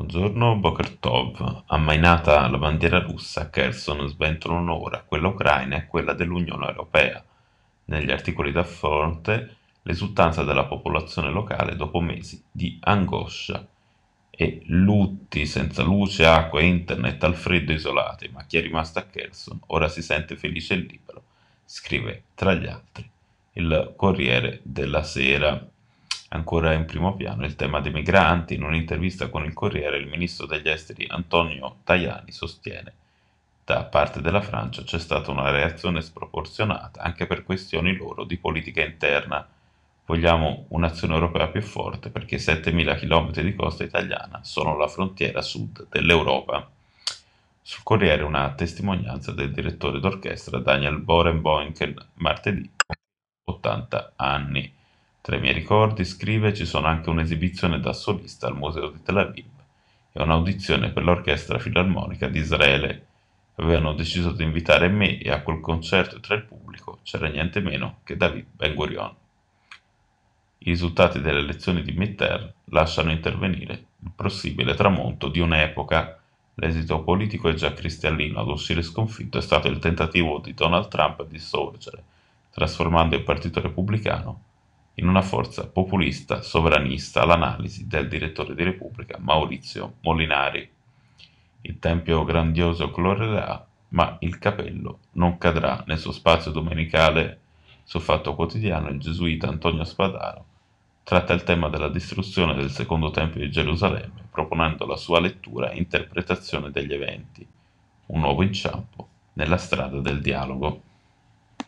Buongiorno Boker Tov. Ammainata la bandiera russa, a Kherson sventolano ora quella ucraina e quella dell'Unione Europea. Negli articoli da fronte l'esultanza della popolazione locale dopo mesi di angoscia e lutti senza luce, acqua e internet al freddo isolati, ma chi è rimasto a Kherson ora si sente felice e libero, scrive tra gli altri il Corriere della Sera. Ancora in primo piano il tema dei migranti. In un'intervista con il Corriere, il ministro degli esteri Antonio Tajani sostiene da parte della Francia c'è stata una reazione sproporzionata anche per questioni loro di politica interna. Vogliamo un'azione europea più forte perché 7.000 km di costa italiana sono la frontiera sud dell'Europa. Sul Corriere una testimonianza del direttore d'orchestra Daniel Borenboinkel martedì, 80 anni. Tra i miei ricordi, scrive, ci sono anche un'esibizione da solista al Museo di Tel Aviv e un'audizione per l'Orchestra Filarmonica di Israele. Avevano deciso di invitare me e a quel concerto tra il pubblico c'era niente meno che David Ben Gurion. I risultati delle elezioni di Mitterrand lasciano intervenire il possibile tramonto di un'epoca. L'esito politico è già cristallino, ad uscire sconfitto è stato il tentativo di Donald Trump di sorgere, trasformando il Partito Repubblicano in una forza populista sovranista all'analisi del direttore di Repubblica Maurizio Molinari. Il tempio grandioso colorerà, ma il capello non cadrà nel suo spazio domenicale su Fatto Quotidiano il gesuita Antonio Spadaro tratta il tema della distruzione del secondo tempio di Gerusalemme, proponendo la sua lettura e interpretazione degli eventi, un nuovo inciampo nella strada del dialogo.